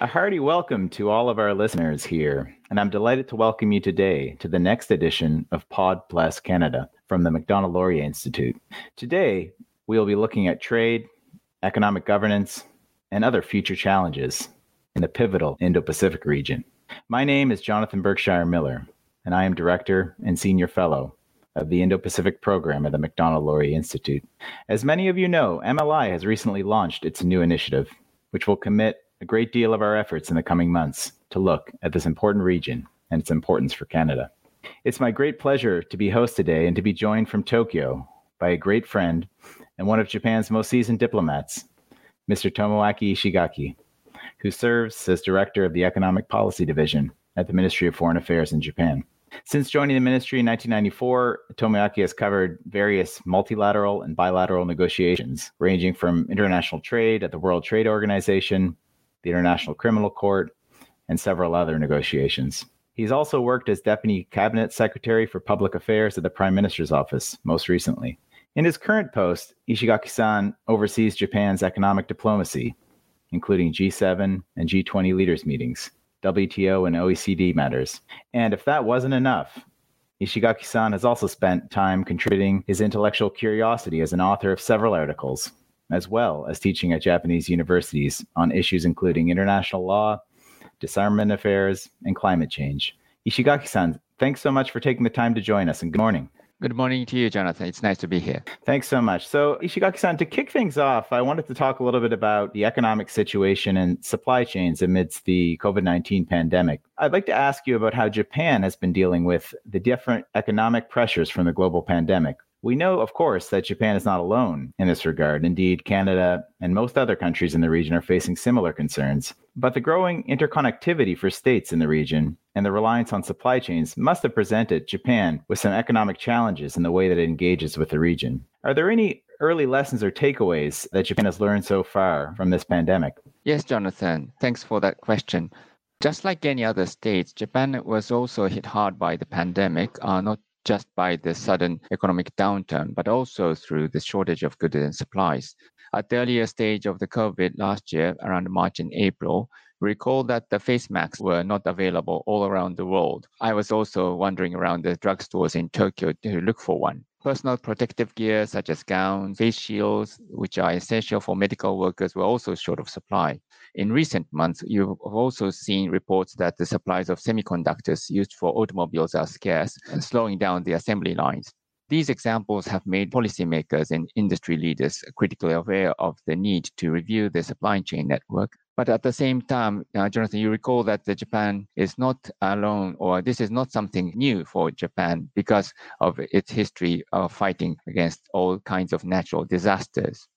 A hearty welcome to all of our listeners here, and I'm delighted to welcome you today to the next edition of Pod Plus Canada from the Macdonald Laurier Institute. Today, we'll be looking at trade, economic governance, and other future challenges in the pivotal Indo Pacific region. My name is Jonathan Berkshire Miller, and I am Director and Senior Fellow of the Indo Pacific Program at the Macdonald Laurier Institute. As many of you know, MLI has recently launched its new initiative, which will commit a great deal of our efforts in the coming months to look at this important region and its importance for Canada. It's my great pleasure to be host today and to be joined from Tokyo by a great friend and one of Japan's most seasoned diplomats, Mr. Tomoaki Ishigaki, who serves as director of the Economic Policy Division at the Ministry of Foreign Affairs in Japan. Since joining the ministry in 1994, Tomoaki has covered various multilateral and bilateral negotiations, ranging from international trade at the World Trade Organization the International Criminal Court, and several other negotiations. He's also worked as Deputy Cabinet Secretary for Public Affairs at the Prime Minister's Office, most recently. In his current post, Ishigaki san oversees Japan's economic diplomacy, including G7 and G20 leaders' meetings, WTO and OECD matters. And if that wasn't enough, Ishigaki san has also spent time contributing his intellectual curiosity as an author of several articles, as well as teaching at Japanese universities on issues including international law, disarmament affairs, and climate change. Ishigaki san, thanks so much for taking the time to join us, and good morning. Good morning to you, Jonathan. It's nice to be here. Thanks so much. So, Ishigaki san, to kick things off, I wanted to talk a little bit about the economic situation and supply chains amidst the COVID 19 pandemic. I'd like to ask you about how Japan has been dealing with the different economic pressures from the global pandemic. We know, of course, that Japan is not alone in this regard. Indeed, Canada and most other countries in the region are facing similar concerns. But the growing interconnectivity for states in the region and the reliance on supply chains must have presented Japan with some economic challenges in the way that it engages with the region. Are there any early lessons or takeaways that Japan has learned so far from this pandemic? Yes, Jonathan. Thanks for that question. Just like any other states, Japan was also hit hard by the pandemic, uh, not just by the sudden economic downturn, but also through the shortage of goods and supplies. At the earlier stage of the COVID last year, around March and April, recall that the face masks were not available all around the world. I was also wandering around the drugstores in Tokyo to look for one. Personal protective gear such as gowns, face shields, which are essential for medical workers, were also short of supply. In recent months, you've also seen reports that the supplies of semiconductors used for automobiles are scarce and slowing down the assembly lines. These examples have made policymakers and industry leaders critically aware of the need to review the supply chain network. But at the same time, uh, Jonathan, you recall that Japan is not alone, or this is not something new for Japan because of its history of fighting against all kinds of natural disasters.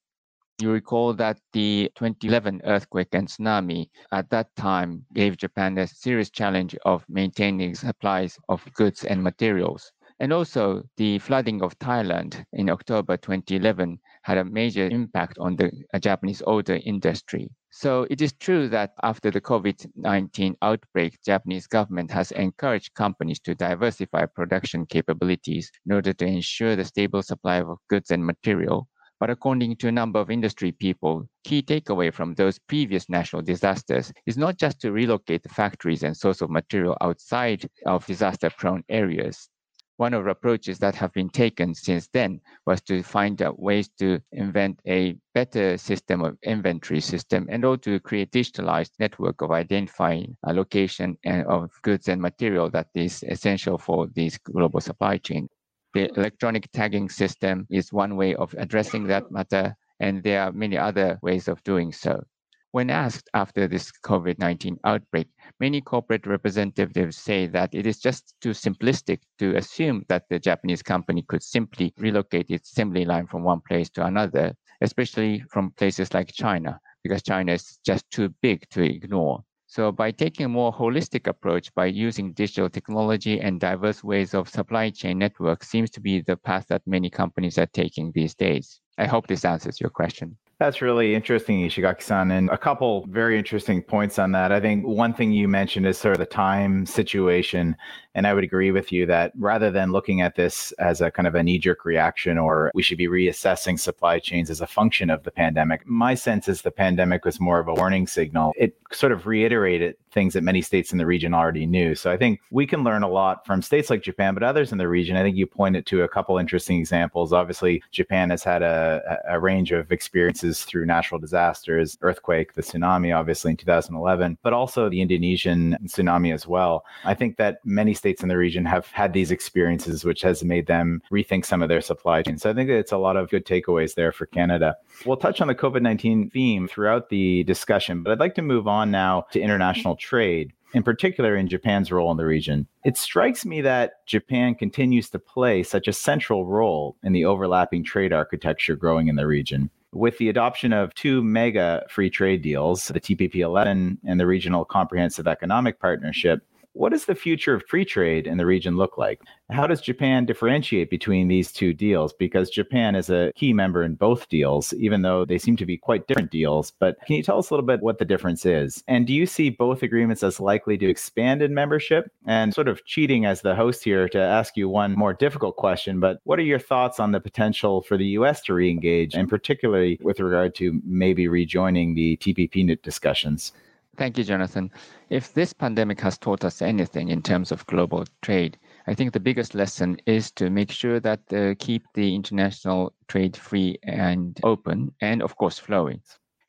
You recall that the 2011 earthquake and tsunami at that time gave Japan a serious challenge of maintaining supplies of goods and materials. And also, the flooding of Thailand in October 2011 had a major impact on the uh, Japanese auto industry. So it is true that after the COVID-19 outbreak, Japanese government has encouraged companies to diversify production capabilities in order to ensure the stable supply of goods and material. But according to a number of industry people, key takeaway from those previous national disasters is not just to relocate the factories and source of material outside of disaster prone areas. One of the approaches that have been taken since then was to find out ways to invent a better system of inventory system and also to create digitalized network of identifying a location of goods and material that is essential for this global supply chain. The electronic tagging system is one way of addressing that matter, and there are many other ways of doing so. When asked after this COVID 19 outbreak, many corporate representatives say that it is just too simplistic to assume that the Japanese company could simply relocate its assembly line from one place to another, especially from places like China, because China is just too big to ignore. So by taking a more holistic approach by using digital technology and diverse ways of supply chain network seems to be the path that many companies are taking these days. I hope this answers your question. That's really interesting, Ishigaki-san, and a couple very interesting points on that. I think one thing you mentioned is sort of the Thai situation And I would agree with you that rather than looking at this as a kind of a knee jerk reaction or we should be reassessing supply chains as a function of the pandemic, my sense is the pandemic was more of a warning signal. It sort of reiterated things that many states in the region already knew. So I think we can learn a lot from states like Japan, but others in the region. I think you pointed to a couple interesting examples. Obviously, Japan has had a, a range of experiences through natural disasters, earthquake, the tsunami, obviously in 2011, but also the Indonesian tsunami as well. I think that many states in the region have had these experiences, which has made them rethink some of their supply chain. So I think it's a lot of good takeaways there for Canada. We'll touch on the COVID 19 theme throughout the discussion, but I'd like to move on now to international trade in particular in Japan's role in the region. It strikes me that Japan continues to play such a central role in the overlapping trade architecture growing in the region. With the adoption of two mega free trade deals, the TPP 11 and the Regional Comprehensive Economic Partnership, what does the future of free trade in the region look like? How does Japan differentiate between these two deals? Because Japan is a key member in both deals, even though they seem to be quite different deals. But can you tell us a little bit what the difference is? And do you see both agreements as likely to expand in membership? And sort of cheating as the host here to ask you one more difficult question, but what are your thoughts on the potential for the US to re engage, and particularly with regard to maybe rejoining the TPP discussions? Thank you, Jonathan. If this pandemic has taught us anything in terms of global trade, I think the biggest lesson is to make sure that uh, keep the international trade free and open and of course flowing.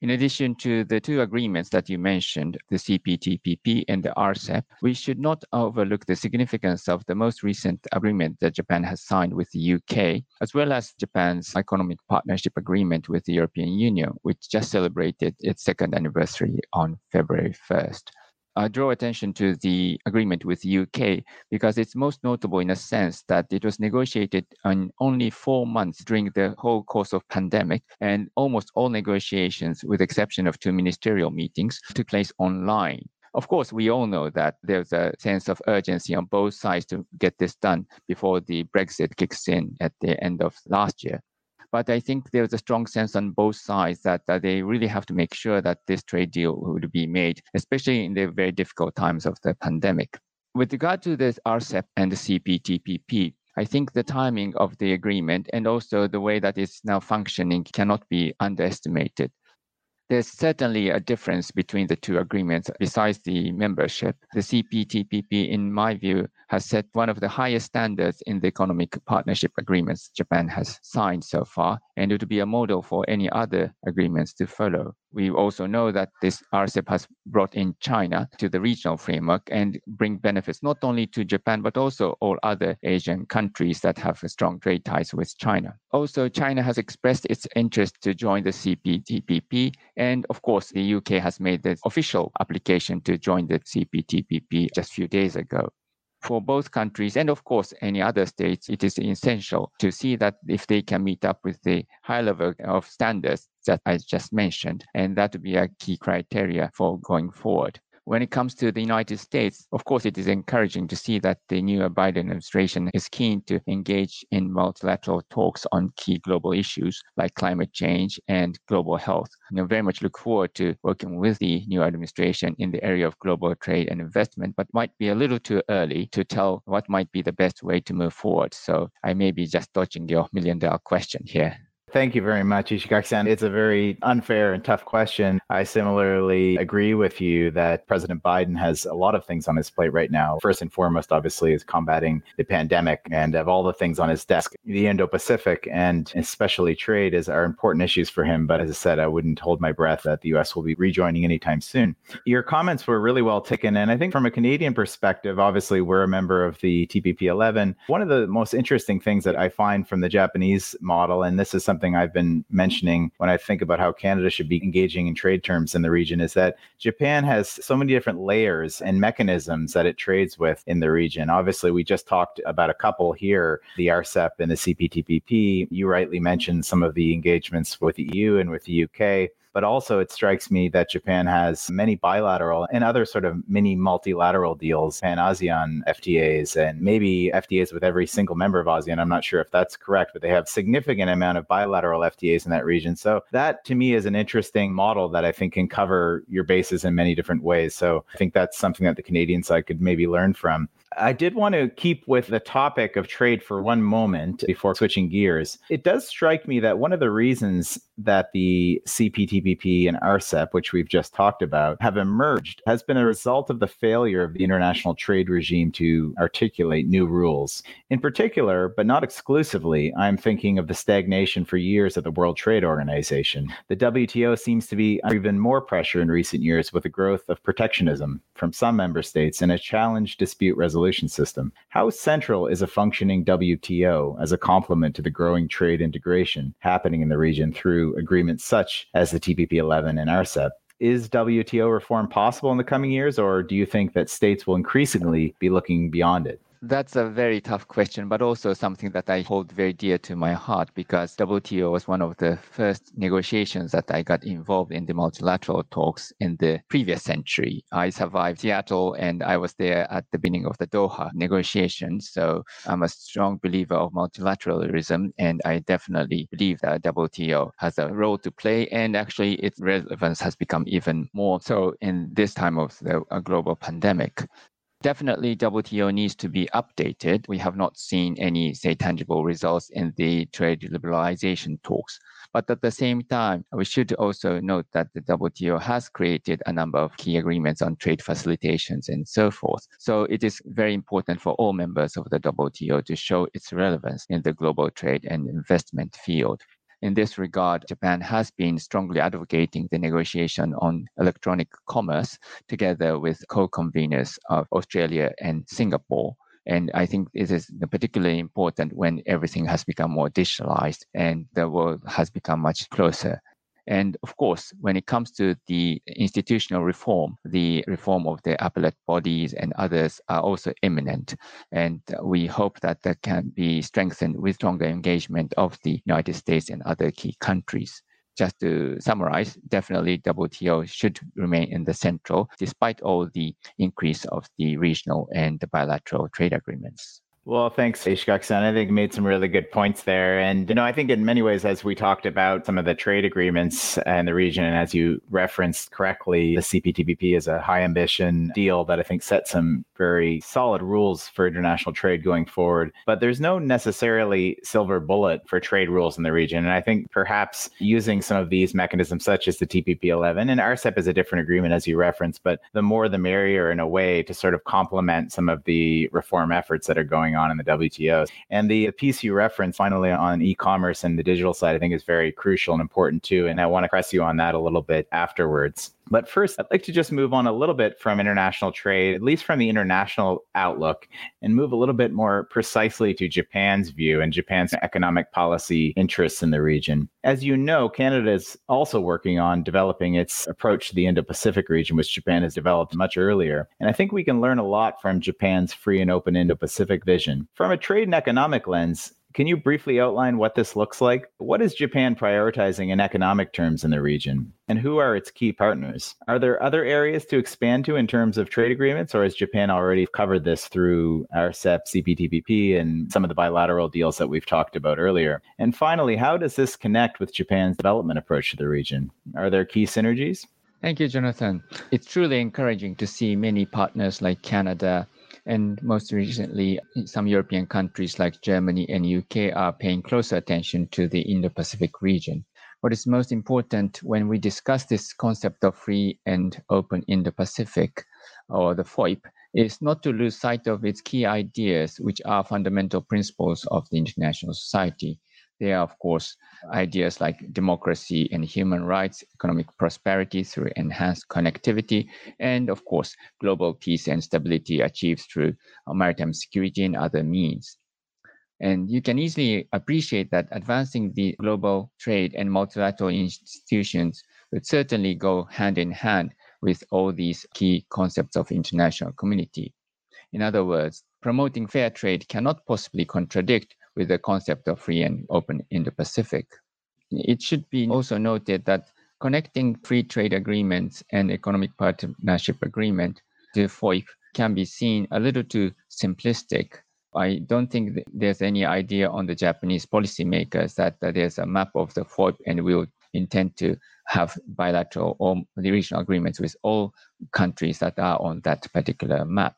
In addition to the two agreements that you mentioned, the CPTPP and the RCEP, we should not overlook the significance of the most recent agreement that Japan has signed with the UK, as well as Japan's economic partnership agreement with the European Union, which just celebrated its second anniversary on February 1st uh, draw attention to the agreement with the UK because it's most notable in a sense that it was negotiated on only four months during the whole course of pandemic, and almost all negotiations, with exception of two ministerial meetings, took place online. Of course, we all know that there's a sense of urgency on both sides to get this done before the Brexit kicks in at the end of last year. But I think there's a strong sense on both sides that, that they really have to make sure that this trade deal would be made, especially in the very difficult times of the pandemic. With regard to this RCEP and the CPTPP, I think the timing of the agreement and also the way that it's now functioning cannot be underestimated. There's certainly a difference between the two agreements besides the membership. The CPTPP, in my view, has set one of the highest standards in the economic partnership agreements Japan has signed so far, and it would be a model for any other agreements to follow. We also know that this RCEP has brought in China to the regional framework and bring benefits not only to Japan, but also all other Asian countries that have strong trade ties with China. Also, China has expressed its interest to join the CPTPP. And of course, the UK has made the official application to join the CPTPP just a few days ago for both countries and of course any other states, it is essential to see that if they can meet up with the high level of standards that I just mentioned, and that would be a key criteria for going forward. When it comes to the United States, of course, it is encouraging to see that the new Biden administration is keen to engage in multilateral talks on key global issues like climate change and global health. You very much look forward to working with the new administration in the area of global trade and investment, but might be a little too early to tell what might be the best way to move forward. So I may be just dodging your million dollar question here. Thank you very much, Ishigaki-san. It's a very unfair and tough question. I similarly agree with you that President Biden has a lot of things on his plate right now. First and foremost, obviously, is combating the pandemic and of all the things on his desk, the Indo-Pacific and especially trade is are important issues for him. But as I said, I wouldn't hold my breath that the U.S. will be rejoining anytime soon. Your comments were really well taken, and I think from a Canadian perspective, obviously we're a member of the TPP 11. One of the most interesting things that I find from the Japanese model, and this is something something I've been mentioning when I think about how Canada should be engaging in trade terms in the region is that Japan has so many different layers and mechanisms that it trades with in the region. Obviously, we just talked about a couple here the RCEP and the CPTPP. You rightly mentioned some of the engagements with the EU and with the UK. But also, it strikes me that Japan has many bilateral and other sort of mini multilateral deals, pan ASEAN FTAs, and maybe FTAs with every single member of ASEAN. I'm not sure if that's correct, but they have significant amount of bilateral FTAs in that region. So that to me is an interesting model that I think can cover your bases in many different ways. So I think that's something that the Canadian side could maybe learn from. I did want to keep with the topic of trade for one moment before switching gears. It does strike me that one of the reasons that the CPTPP and RCEP, which we've just talked about, have emerged has been a result of the failure of the international trade regime to articulate new rules. In particular, but not exclusively, I'm thinking of the stagnation for years of the World Trade Organization. The WTO seems to be under even more pressure in recent years with the growth of protectionism from some member states and a challenged dispute resolution system. How central is a functioning WTO as a complement to the growing trade integration happening in the region through agreements such as the TPP 11 and RCEP. Is WTO reform possible in the coming years, or do you think that states will increasingly be looking beyond it? That's a very tough question, but also something that I hold very dear to my heart because WTO was one of the first negotiations that I got involved in the multilateral talks in the previous century. I survived Seattle and I was there at the beginning of the Doha negotiations. So I'm a strong believer of multilateralism and I definitely believe that WTO has a role to play and actually its relevance has become even more so in this time of the uh, global pandemic. Definitely, WTO needs to be updated. We have not seen any, say, tangible results in the trade liberalization talks. But at the same time, we should also note that the WTO has created a number of key agreements on trade facilitations and so forth. So it is very important for all members of the WTO to show its relevance in the global trade and investment field. In this regard, Japan has been strongly advocating the negotiation on electronic commerce together with co conveners of Australia and Singapore. And I think it is particularly important when everything has become more digitalized and the world has become much closer and of course, when it comes to the institutional reform, the reform of the appellate bodies and others are also imminent. And we hope that that can be strengthened with stronger engagement of the United States and other key countries. Just to summarize, definitely WTO should remain in the central despite all the increase of the regional and the bilateral trade agreements. Well, thanks, Ishigaki-san. I think you made some really good points there. And, you know, I think in many ways, as we talked about some of the trade agreements in the region, and as you referenced correctly, the CPTPP is a high ambition deal that I think sets some very solid rules for international trade going forward. But there's no necessarily silver bullet for trade rules in the region. And I think perhaps using some of these mechanisms, such as the TPP 11, and RCEP is a different agreement, as you referenced, but the more the merrier in a way to sort of complement some of the reform efforts that are going going on in the WTO. And the piece you referenced finally on e commerce and the digital side, I think is very crucial and important too. And I want to press you on that a little bit afterwards. But first, I'd like to just move on a little bit from international trade, at least from the international outlook, and move a little bit more precisely to Japan's view and Japan's economic policy interests in the region. As you know, Canada is also working on developing its approach to the Indo Pacific region, which Japan has developed much earlier. And I think we can learn a lot from Japan's free and open Indo Pacific vision. From a trade and economic lens, can you briefly outline what this looks like? What is Japan prioritizing in economic terms in the region? And who are its key partners? Are there other areas to expand to in terms of trade agreements, or has Japan already covered this through RCEP, CPTPP, and some of the bilateral deals that we've talked about earlier? And finally, how does this connect with Japan's development approach to the region? Are there key synergies? Thank you, Jonathan. It's truly encouraging to see many partners like Canada, and most recently, some European countries like Germany and UK are paying closer attention to the Indo-Pacific region. What is most important when we discuss this concept of free and open Indo-Pacific, or the FOIP, is not to lose sight of its key ideas, which are fundamental principles of the international society. They are, of course, ideas like democracy and human rights, economic prosperity through enhanced connectivity, and of course, global peace and stability achieved through maritime security and other means. And you can easily appreciate that advancing the global trade and multilateral institutions would certainly go hand in hand with all these key concepts of international community. In other words, promoting fair trade cannot possibly contradict with the concept of free and open Indo-Pacific. It should be also noted that connecting free trade agreements and economic partnership agreement to FOIP can be seen a little too simplistic. I don't think there's any idea on the Japanese policymakers that, that there's a map of the FOIP and we'll intend to have bilateral or regional agreements with all countries that are on that particular map.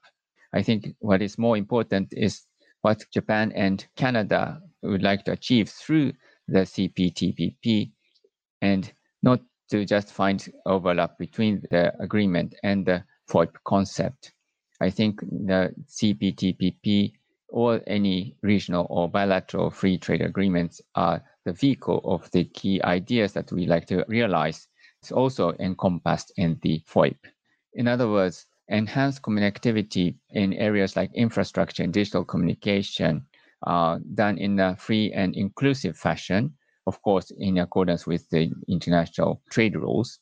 I think what is more important is what Japan and Canada would like to achieve through the CPTPP and not to just find overlap between the agreement and the FOIP concept. I think the CPTPP or any regional or bilateral free trade agreements are the vehicle of the key ideas that we like to realize. It's also encompassed in the FOIP. In other words, enhanced connectivity in areas like infrastructure and digital communication are done in a free and inclusive fashion, of course, in accordance with the international trade rules,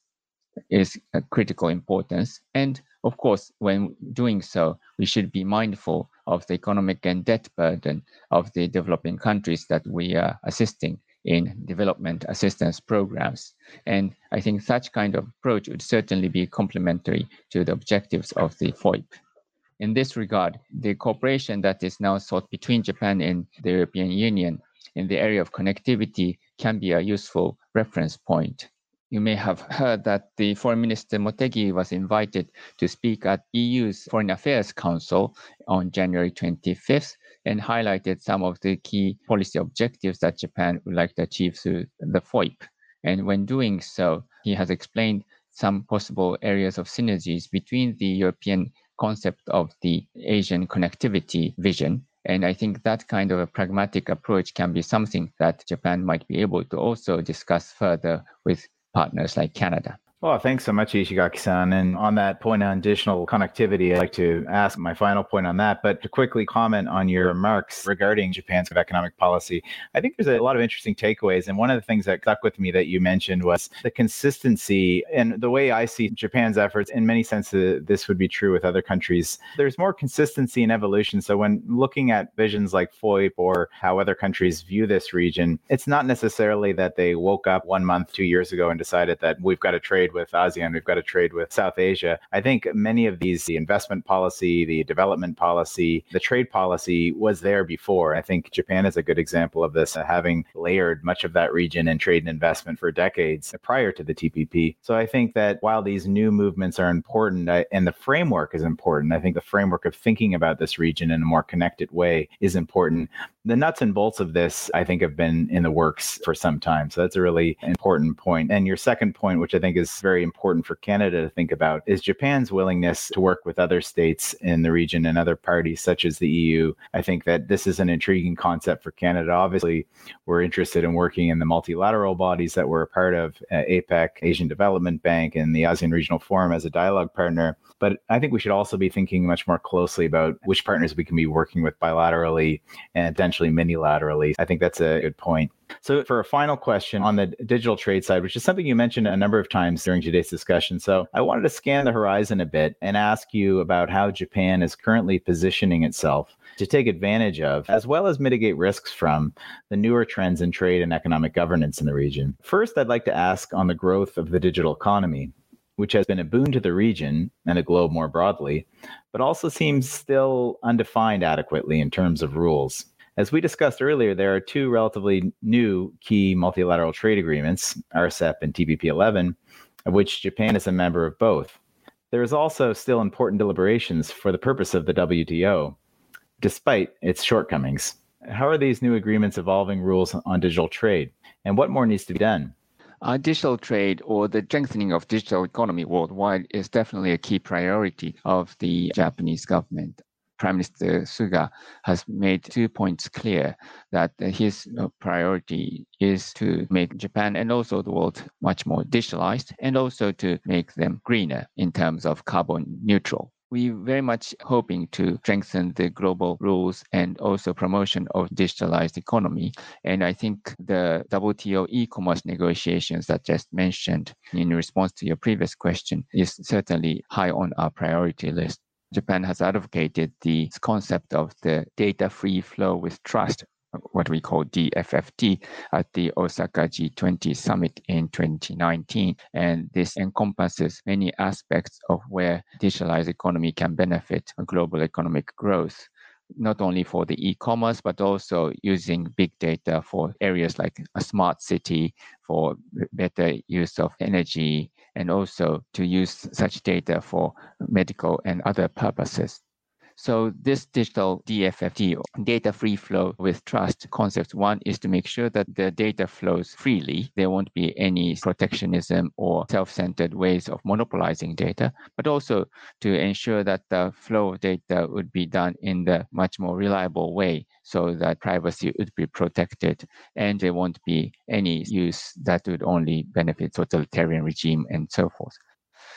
is a critical importance. And of course, when doing so, we should be mindful of the economic and debt burden of the developing countries that we are assisting in development assistance programs. And I think such kind of approach would certainly be complementary to the objectives of the FOIP. In this regard, the cooperation that is now sought between Japan and the European Union in the area of connectivity can be a useful reference point. You may have heard that the Foreign Minister Motegi was invited to speak at EU's Foreign Affairs Council on January 25th and highlighted some of the key policy objectives that Japan would like to achieve through the FOIP. And when doing so, he has explained some possible areas of synergies between the European concept of the Asian connectivity vision. And I think that kind of a pragmatic approach can be something that Japan might be able to also discuss further with partners like Canada. Well, thanks so much, Ishigaki-san. And on that point on additional connectivity, I'd like to ask my final point on that. But to quickly comment on your remarks regarding Japan's economic policy, I think there's a lot of interesting takeaways. And one of the things that stuck with me that you mentioned was the consistency and the way I see Japan's efforts. In many senses, this would be true with other countries. There's more consistency and evolution. So when looking at visions like FOIP or how other countries view this region, it's not necessarily that they woke up one month, two years ago and decided that we've got to trade trade with ASEAN, we've got to trade with South Asia. I think many of these, the investment policy, the development policy, the trade policy was there before. I think Japan is a good example of this, uh, having layered much of that region in trade and investment for decades prior to the TPP. So I think that while these new movements are important I, and the framework is important, I think the framework of thinking about this region in a more connected way is important. The nuts and bolts of this, I think, have been in the works for some time. So that's a really important point. And your second point, which I think is very important for Canada to think about is Japan's willingness to work with other states in the region and other parties such as the EU. I think that this is an intriguing concept for Canada. Obviously, we're interested in working in the multilateral bodies that we're a part of, uh, APEC, Asian Development Bank, and the ASEAN Regional Forum as a dialogue partner. But I think we should also be thinking much more closely about which partners we can be working with bilaterally and potentially minilaterally. I think that's a good point. So, for a final question on the digital trade side, which is something you mentioned a number of times during today's discussion. So, I wanted to scan the horizon a bit and ask you about how Japan is currently positioning itself to take advantage of, as well as mitigate risks from, the newer trends in trade and economic governance in the region. First, I'd like to ask on the growth of the digital economy, which has been a boon to the region and the globe more broadly, but also seems still undefined adequately in terms of rules. As we discussed earlier, there are two relatively new key multilateral trade agreements, RCEP and TPP 11, of which Japan is a member of both. There is also still important deliberations for the purpose of the WTO, despite its shortcomings. How are these new agreements evolving rules on digital trade, and what more needs to be done? Uh, digital trade or the strengthening of digital economy worldwide is definitely a key priority of the Japanese government. Prime Minister Suga has made two points clear that his uh, priority is to make Japan and also the world much more digitalized and also to make them greener in terms of carbon neutral we very much hoping to strengthen the global rules and also promotion of digitalized economy. And I think the WTO e-commerce negotiations that just mentioned in response to your previous question is certainly high on our priority list. Japan has advocated the concept of the data free flow with trust, what we call DFFT, at the Osaka G20 summit in 2019. And this encompasses many aspects of where digitalized economy can benefit global economic growth not only for the e-commerce but also using big data for areas like a smart city for better use of energy and also to use such data for medical and other purposes. So this digital DFFT, data free flow with trust concept, one is to make sure that the data flows freely. There won't be any protectionism or self-centered ways of monopolizing data, but also to ensure that the flow of data would be done in the much more reliable way so that privacy would be protected and there won't be any use that would only benefit totalitarian regime and so forth.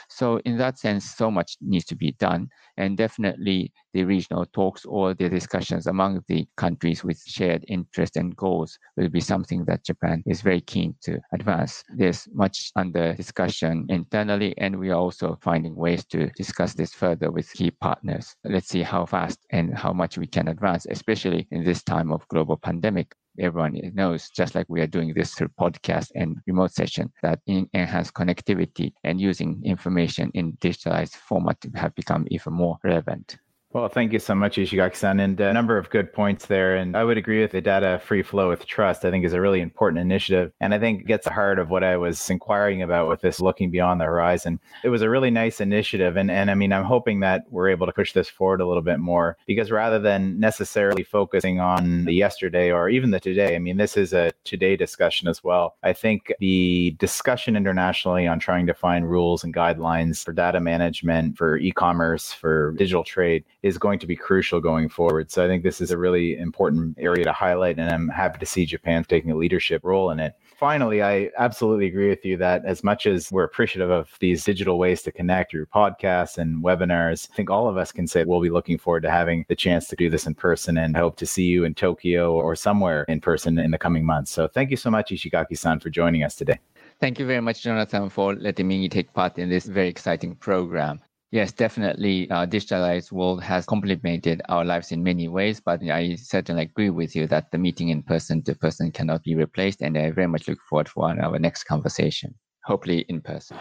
So in that sense, so much needs to be done. And definitely the regional talks or the discussions among the countries with shared interest and goals will be something that Japan is very keen to advance. There's much under discussion internally, and we are also finding ways to discuss this further with key partners. Let's see how fast and how much we can advance, especially in this time of global pandemic everyone knows, just like we are doing this through podcast and remote session, that in enhanced connectivity and using information in digitalized format have become even more relevant. Well, thank you so much, Ishigaki-san, and a number of good points there. And I would agree with the data free flow with trust. I think is a really important initiative, and I think gets the heart of what I was inquiring about with this looking beyond the horizon. It was a really nice initiative, and and I mean, I'm hoping that we're able to push this forward a little bit more because rather than necessarily focusing on the yesterday or even the today, I mean, this is a today discussion as well. I think the discussion internationally on trying to find rules and guidelines for data management, for e-commerce, for digital trade is going to be crucial going forward. So I think this is a really important area to highlight, and I'm happy to see Japan taking a leadership role in it. Finally, I absolutely agree with you that as much as we're appreciative of these digital ways to connect through podcasts and webinars, I think all of us can say we'll be looking forward to having the chance to do this in person and hope to see you in Tokyo or somewhere in person in the coming months. So thank you so much, Ishigaki san, for joining us today. Thank you very much, Jonathan, for letting me take part in this very exciting program. Yes, definitely. Uh, digitalized world has complemented our lives in many ways, but I certainly agree with you that the meeting in person to person cannot be replaced. And I very much look forward for our next conversation, hopefully in person.